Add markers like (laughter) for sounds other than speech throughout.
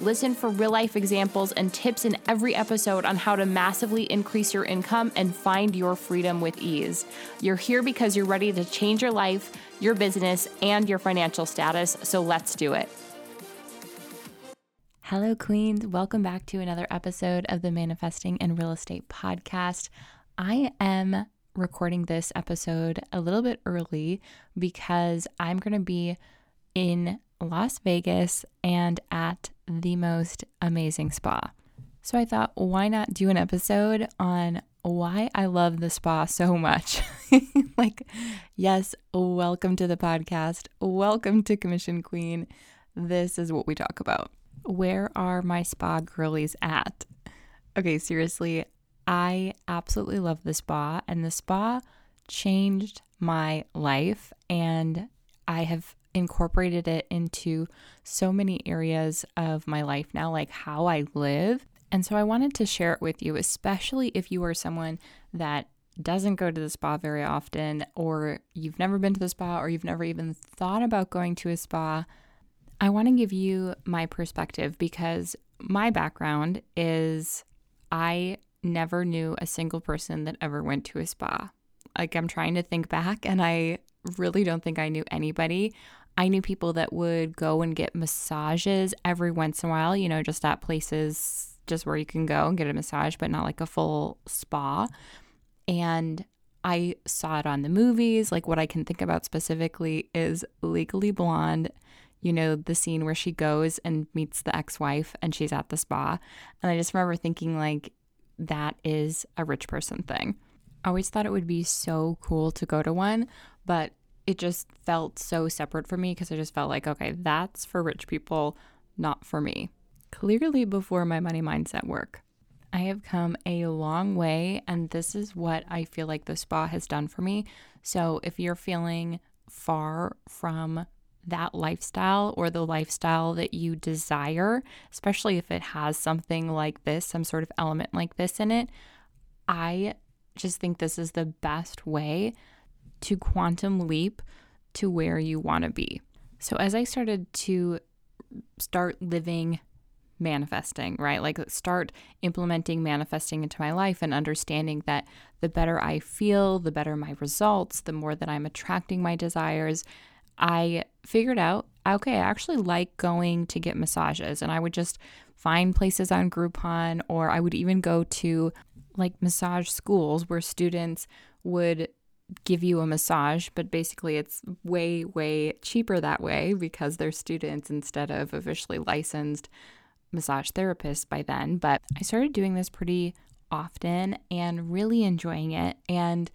Listen for real life examples and tips in every episode on how to massively increase your income and find your freedom with ease. You're here because you're ready to change your life, your business, and your financial status, so let's do it. Hello, Queens. Welcome back to another episode of the Manifesting and Real Estate Podcast. I am recording this episode a little bit early because I'm going to be in Las Vegas and at the most amazing spa. So I thought, why not do an episode on why I love the spa so much? (laughs) like, yes, welcome to the podcast. Welcome to Commission Queen. This is what we talk about. Where are my spa girlies at? Okay, seriously, I absolutely love the spa, and the spa changed my life. And I have incorporated it into so many areas of my life now, like how I live. And so I wanted to share it with you, especially if you are someone that doesn't go to the spa very often, or you've never been to the spa, or you've never even thought about going to a spa. I want to give you my perspective because my background is I never knew a single person that ever went to a spa. Like, I'm trying to think back, and I really don't think I knew anybody. I knew people that would go and get massages every once in a while, you know, just at places just where you can go and get a massage, but not like a full spa. And I saw it on the movies. Like, what I can think about specifically is Legally Blonde. You know, the scene where she goes and meets the ex wife and she's at the spa. And I just remember thinking, like, that is a rich person thing. I always thought it would be so cool to go to one, but it just felt so separate for me because I just felt like, okay, that's for rich people, not for me. Clearly, before my money mindset work, I have come a long way, and this is what I feel like the spa has done for me. So, if you're feeling far from that lifestyle or the lifestyle that you desire, especially if it has something like this, some sort of element like this in it, I just think this is the best way to quantum leap to where you want to be. So as I started to start living manifesting, right? Like start implementing manifesting into my life and understanding that the better I feel, the better my results, the more that I'm attracting my desires. I figured out, okay, I actually like going to get massages and I would just find places on Groupon or I would even go to like massage schools where students would give you a massage, but basically it's way, way cheaper that way because they're students instead of officially licensed massage therapists by then. But I started doing this pretty often and really enjoying it. And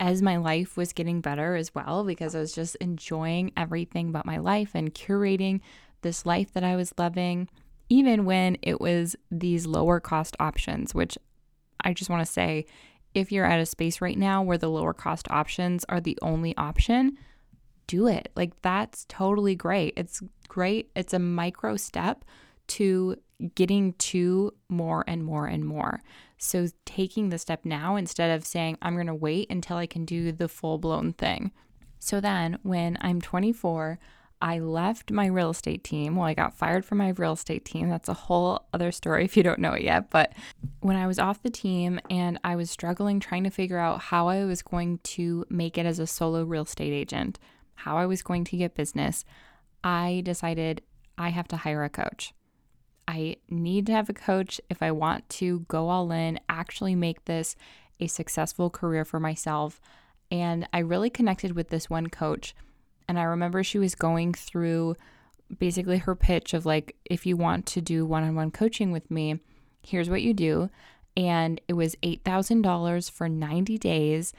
as my life was getting better as well, because I was just enjoying everything about my life and curating this life that I was loving, even when it was these lower cost options, which I just want to say if you're at a space right now where the lower cost options are the only option, do it. Like that's totally great. It's great. It's a micro step to getting to more and more and more. So taking the step now instead of saying, I'm going to wait until I can do the full blown thing. So then when I'm 24, I left my real estate team. Well, I got fired from my real estate team. That's a whole other story (laughs) if you don't know it yet. But when I was off the team and I was struggling trying to figure out how I was going to make it as a solo real estate agent, how I was going to get business, I decided I have to hire a coach. I need to have a coach if I want to go all in, actually make this a successful career for myself. And I really connected with this one coach and I remember she was going through basically her pitch of like, if you want to do one on one coaching with me, here's what you do. And it was $8,000 for 90 days.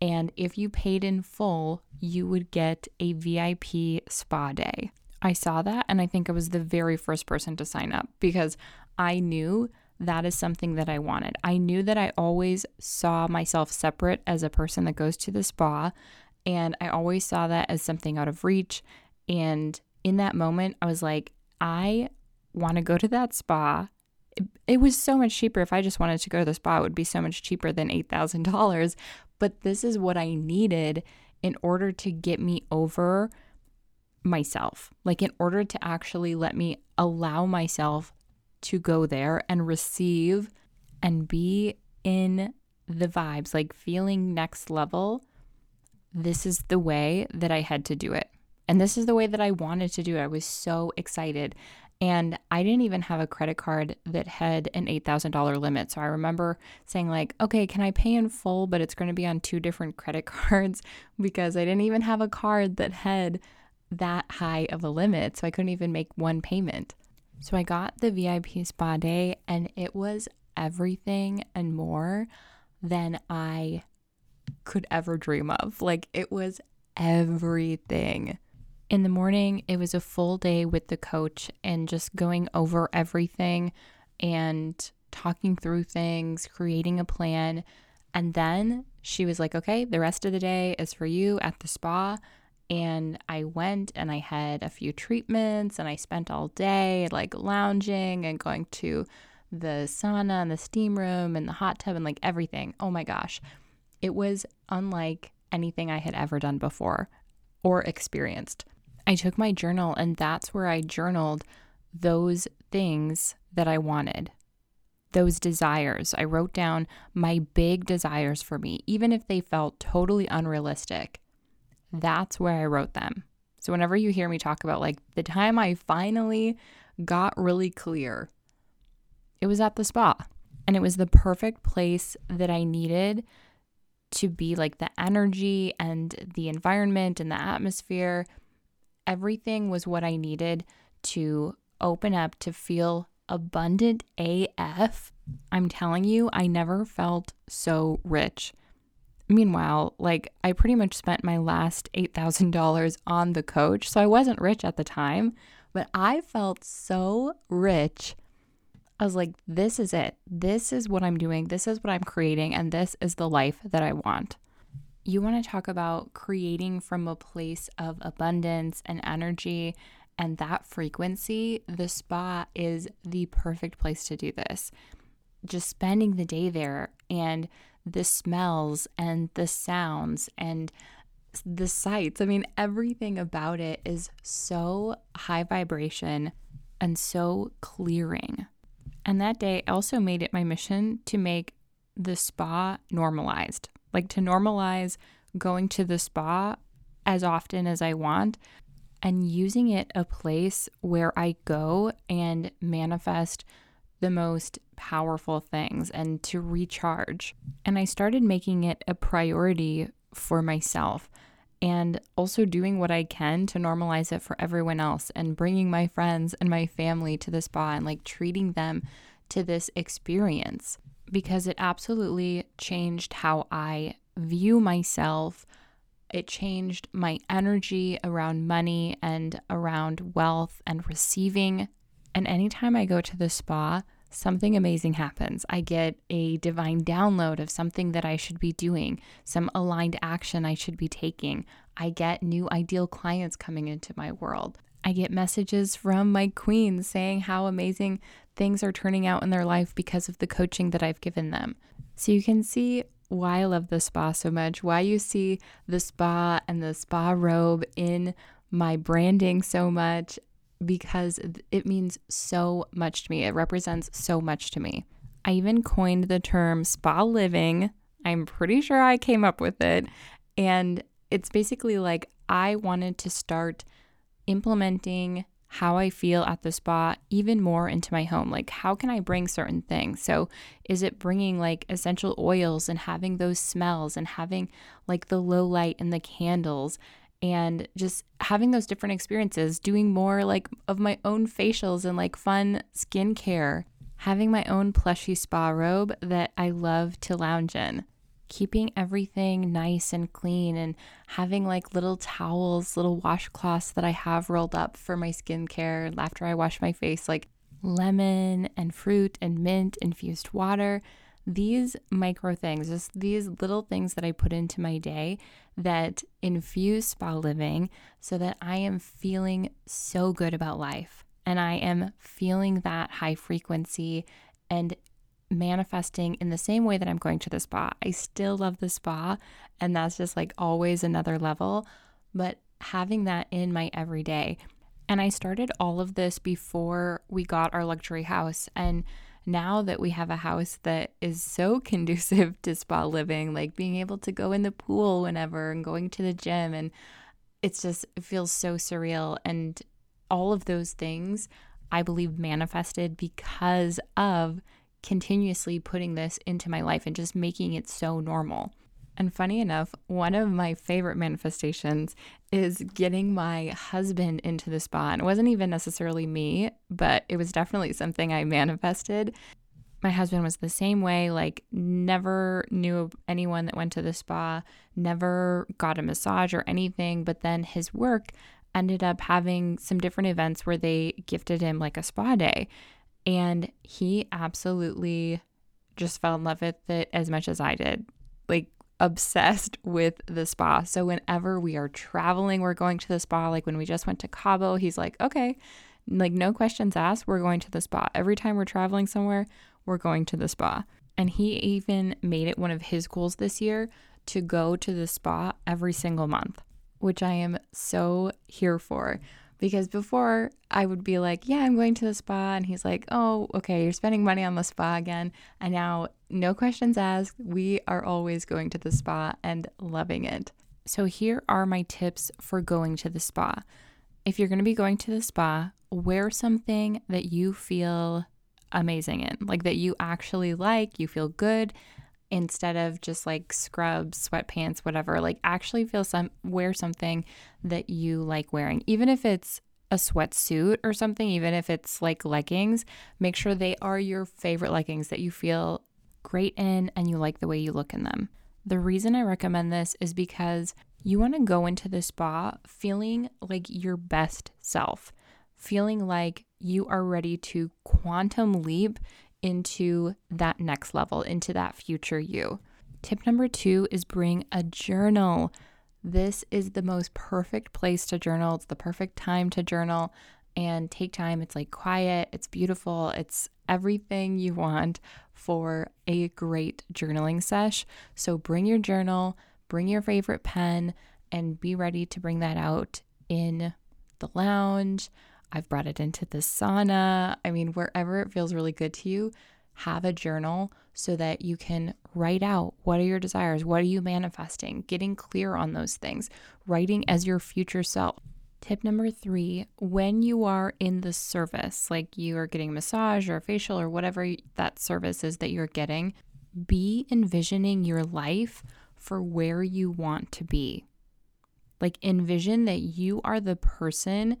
And if you paid in full, you would get a VIP spa day. I saw that and I think I was the very first person to sign up because I knew that is something that I wanted. I knew that I always saw myself separate as a person that goes to the spa, and I always saw that as something out of reach. And in that moment, I was like, I want to go to that spa. It, was so much cheaper. If I just wanted to go to the spa, it would be so much cheaper than $8,000. But this is what I needed in order to get me over myself. Like, in order to actually let me allow myself to go there and receive and be in the vibes, like feeling next level. This is the way that I had to do it. And this is the way that I wanted to do it. I was so excited. And I didn't even have a credit card that had an $8,000 limit. So I remember saying, like, okay, can I pay in full, but it's going to be on two different (laughs) credit cards because I didn't even have a card that had that high of a limit. So I couldn't even make one payment. So I got the VIP spa day and it was everything and more than I could ever dream of. Like it was everything. In the morning, it was a full day with the coach and just going over everything and talking through things, creating a plan. And then she was like, okay, the rest of the day is for you at the spa. And I went and I had a few treatments and I spent all day like lounging and going to the sauna and the steam room and the hot tub and like everything. Oh my gosh. It was unlike anything I had ever done before or experienced. I took my journal and that's where I journaled those things that I wanted, those desires. I wrote down my big desires for me, even if they felt totally unrealistic that's where I wrote them. So whenever you hear me talk about like the time I finally got really clear, it was at the spa. And it was the perfect place that I needed to be like the energy and the environment and the atmosphere. Everything was what I needed to open up to feel abundant AF. I'm telling you, I never felt so rich. Meanwhile, like I pretty much spent my last $8,000 on the coach. So I wasn't rich at the time, but I felt so rich. I was like, this is it. This is what I'm doing. This is what I'm creating. And this is the life that I want. You want to talk about creating from a place of abundance and energy and that frequency. The spa is the perfect place to do this. Just spending the day there and the smells and the sounds and the sights. I mean, everything about it is so high vibration and so clearing. And that day I also made it my mission to make the spa normalized, like to normalize going to the spa as often as I want and using it a place where I go and manifest the most powerful things and to recharge. And I started making it a priority for myself and also doing what I can to normalize it for everyone else and bringing my friends and my family to the spa and like treating them to this experience because it absolutely changed how I view myself. It changed my energy around money and around wealth and receiving and anytime I go to the spa, something amazing happens. I get a divine download of something that I should be doing, some aligned action I should be taking. I get new ideal clients coming into my world. I get messages from my queens saying how amazing things are turning out in their life because of the coaching that I've given them. So you can see why I love the spa so much, why you see the spa and the spa robe in my branding so much because it means so much to me. It represents so much to me. I even coined the term spa living. I'm pretty sure I came up with it. And it's basically like I wanted to start implementing how I feel at the spa even more into my home. Like, how can I bring certain things? So, is it bringing like essential oils and having those smells and having like the low light and the candles and just having those different experiences, doing more like of my own facials and like fun skincare, having my own plushy spa robe that I love to lounge in, keeping everything nice and clean, and having like little towels, little washcloths that I have rolled up for my skincare after I wash my face. Like, lemon and fruit and mint infused water. These micro things, just these little things that I put into my day that infuse spa living so that I am feeling so good about life and I am feeling that high frequency and manifesting in the same way that I'm going to the spa. I still love the spa, and that's just like always another level, but having that in my everyday. And I started all of this before we got our luxury house. And now that we have a house that is so (laughs) conducive to spa living, like being able to go in the pool whenever and going to the gym, and it's just, it feels so surreal. And all of those things, I believe, manifested because of continuously putting this into my life and just making it so normal. And funny enough, one of my favorite manifestations is getting my husband into the spa. And it wasn't even necessarily me, but it was definitely something I manifested. My husband was the same way, like, never knew anyone that went to the spa, never got a massage or anything. But then his work ended up having some different events where they gifted him like a spa day. And he absolutely just fell in love with it as much as I did. Like, obsessed with the spa. So, whenever we are traveling, we're going to the spa. Like, when we just went to Cabo, he's like, okay, like, no questions asked, we're going to the spa. Every time we're traveling somewhere, we're going to the spa. And he even made it one of his goals this year to go to the spa every single month, which I am so here for because before I would be like, yeah, I'm going to the spa. And he's like, oh, okay, you're spending money on the spa again. And now, no questions asked. We are always going to the spa and loving it. So, here are my tips for going to the spa. If you're going to be going to the spa, wear something that you feel amazing in, like that you actually like, you feel good, instead of just like scrubs, sweatpants, whatever. Like actually feel some wear something that you like wearing. Even if it's a sweatsuit or something, even if it's like leggings, make sure they are your favorite leggings that you feel great in and you like the way you look in them. The reason I recommend this is because you want to go into the spa feeling like your best self, feeling like you are ready to quantum leap into that next level, into that future you. Tip number two is bring a journal. This is the most perfect place to journal. It's the perfect time to journal and take time. It's like quiet, it's beautiful, it's everything you want for a great journaling sesh. So bring your journal, bring your favorite pen, and be ready to bring that out in the lounge I've brought it into the sauna. I mean, wherever it feels really good to you, have a journal so that you can write out what are your desires, what are you manifesting, getting clear on those things, writing as your future self. Tip number three when you are in the service, like you are getting a massage or a facial or whatever that service is that you're getting, be envisioning your life for where you want to be. Like envision that you are the person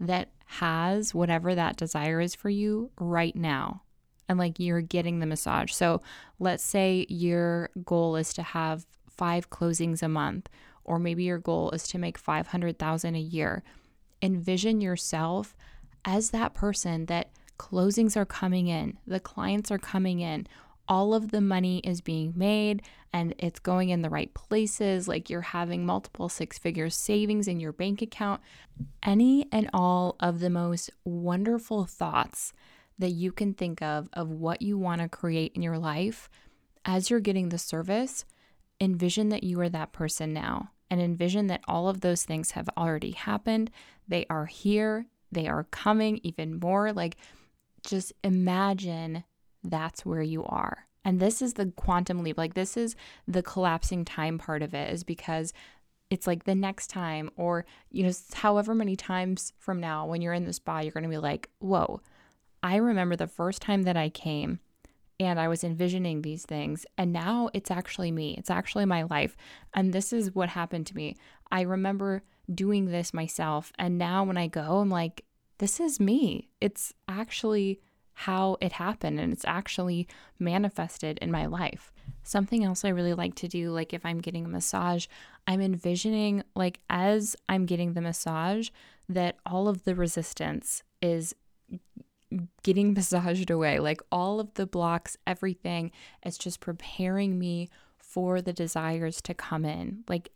that has whatever that desire is for you right now. And like you're getting the massage. So let's say your goal is to have five closings a month, or maybe your goal is to make 500,000 a year. Envision yourself as that person that closings are coming in, the clients are coming in, all of the money is being made and it's going in the right places, like you're having multiple six figure savings in your bank account, any and all of the most wonderful thoughts that you can think of of what you want to create in your life as you're getting the service, envision that you are that person now and envision that all of those things have already happened. They are here, they are coming even more. Like, just imagine that's where you are. And this is the quantum leap. Like, this is the collapsing time part of it, is because it's like the next time, or, you know, however many times from now, when you're in the spa, you're going to be like, whoa, I remember the first time that I came and I was envisioning these things. And now it's actually me, it's actually my life. And this is what happened to me. I remember doing this myself. And now when I go, I'm like, this is me. It's actually how it happened and it's actually manifested in my life. Something else I really like to do, like if I'm getting a massage, I'm envisioning, like, as I'm getting the massage, that all of the resistance is getting massaged away. Like all of the blocks, everything is just preparing me for the desires to come in. Like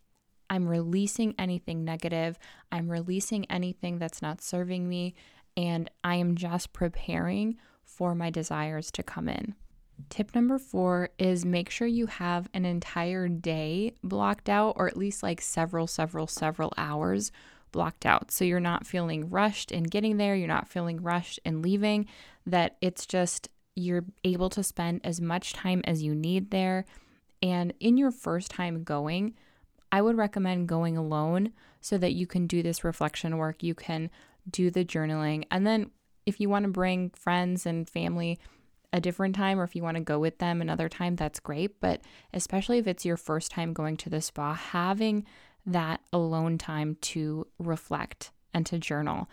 I'm releasing anything negative, I'm releasing anything that's not serving me, and I am just preparing for my desires to come in. Tip number four is make sure you have an entire day blocked out, or at least like several, several, several hours blocked out. So you're not feeling rushed in getting there, you're not feeling rushed in leaving, that it's just you're able to spend as much time as you need there. And in your first time going, I would recommend going alone so that you can do this reflection work, you can do the journaling. And then if you want to bring friends and family, a different time or if you want to go with them another time, that's great. But especially if it's your first time going to the spa, having that alone time to reflect and to journal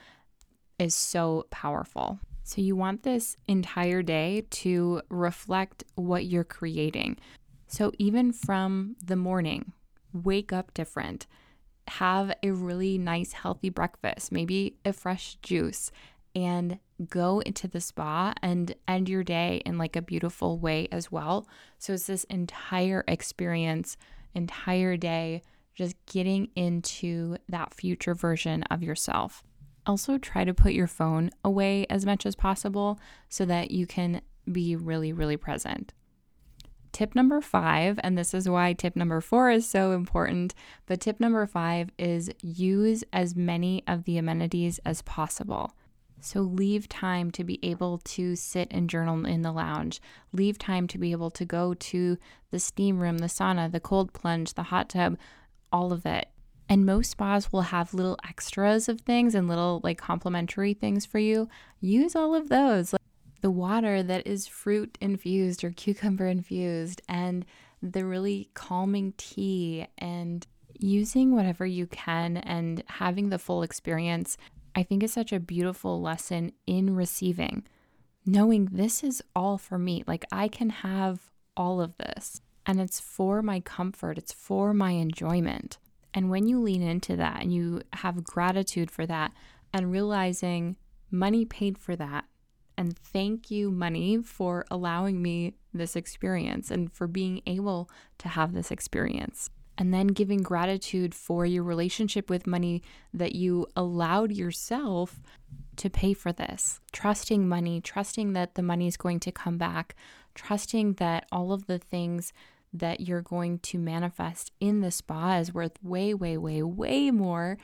is so powerful. So, you want this entire day to reflect what you're creating. So, even from the morning, wake up different, have a really nice, healthy breakfast, maybe a fresh juice, and go into the spa and end your day in like a beautiful way as well. So it's this entire experience, entire day, just getting into that future version of yourself. Also, try to put your phone away as much as possible so that you can be really, really present. Tip number five, and this is why tip number four is so important, but tip number five is use as many of the amenities as possible. So leave time to be able to sit and journal in the lounge. Leave time to be able to go to the steam room, the sauna, the cold plunge, the hot tub, all of it. And most spas will have little extras of things and little like complimentary things for you. Use all of those. Like the water that is fruit infused or cucumber infused and the really calming tea and using whatever you can and having the full experience I think is such a beautiful lesson in receiving, knowing this is all for me. Like I can have all of this and it's for my comfort, it's for my enjoyment. And when you lean into that and you have gratitude for that and realizing money paid for that, and thank you, money, for allowing me this experience and for being able to have this experience and then giving gratitude for your relationship with money that you allowed yourself to pay for this. Trusting money, trusting that the money is going to come back, trusting that all of the things that you're going to manifest in the spa is worth way, way, way, way more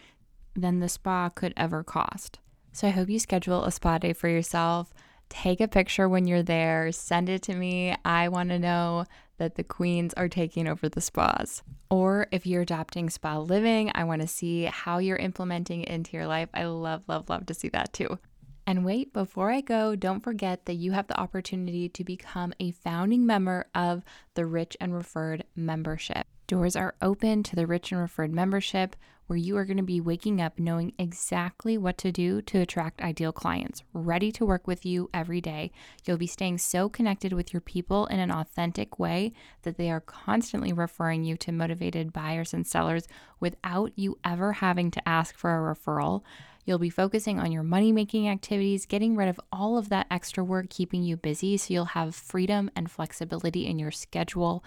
than the spa could ever cost. So I hope you schedule a spa day for yourself. Take a picture when you're there, send it to me. I want to know that the queens are taking over the spas. Or if you're adopting spa living, I want to see how you're implementing it into your life. I love, love, love to see that too. And wait, before I go, don't forget that you have the opportunity to become a founding member of the Rich and Referred membership. Doors are open to the Rich and Referred membership where you are going to be waking up knowing exactly what to do to attract ideal clients, ready to work with you every day. You'll be staying so connected with your people in an authentic way that they are constantly referring you to motivated buyers and sellers without you ever having to ask for a referral. You'll be focusing on your money making activities, getting rid of all of that extra work keeping you busy so you'll have freedom and flexibility in your schedule.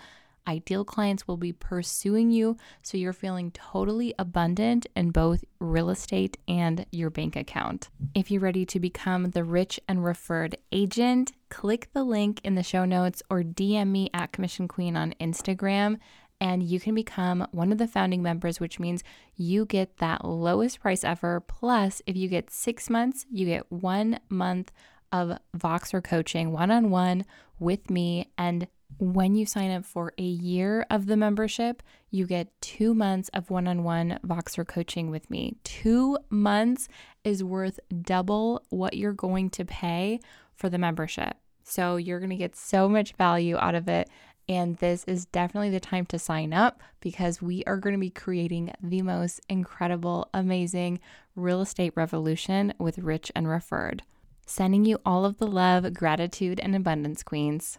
Ideal clients will be pursuing you so you're feeling totally abundant in both real estate and your bank account. If you're ready to become the rich and referred agent, click the link in the show notes or DM me at Commission Queen on Instagram and you can become one of the founding members, which means you get that lowest price ever. Plus, if you get six months, you get one month of Voxer coaching one on one with me. And when you sign up for a year of the membership, you get two months of one on one Voxer coaching with me. Two months is worth double what you're going to pay for the membership. So you're going to get so much value out of it. And this is definitely the time to sign up because we are going to be creating the most incredible, amazing real estate revolution with Rich and Referred. Sending you all of the love, gratitude, and abundance, Queens.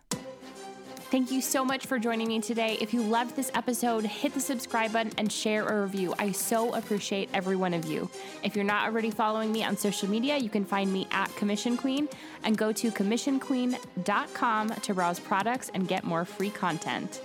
Thank you so much for joining me today. If you loved this episode, hit the subscribe button and share a review. I so appreciate every one of you. If you're not already following me on social media, you can find me at Commission Queen and go to commissionqueen.com to browse products and get more free content.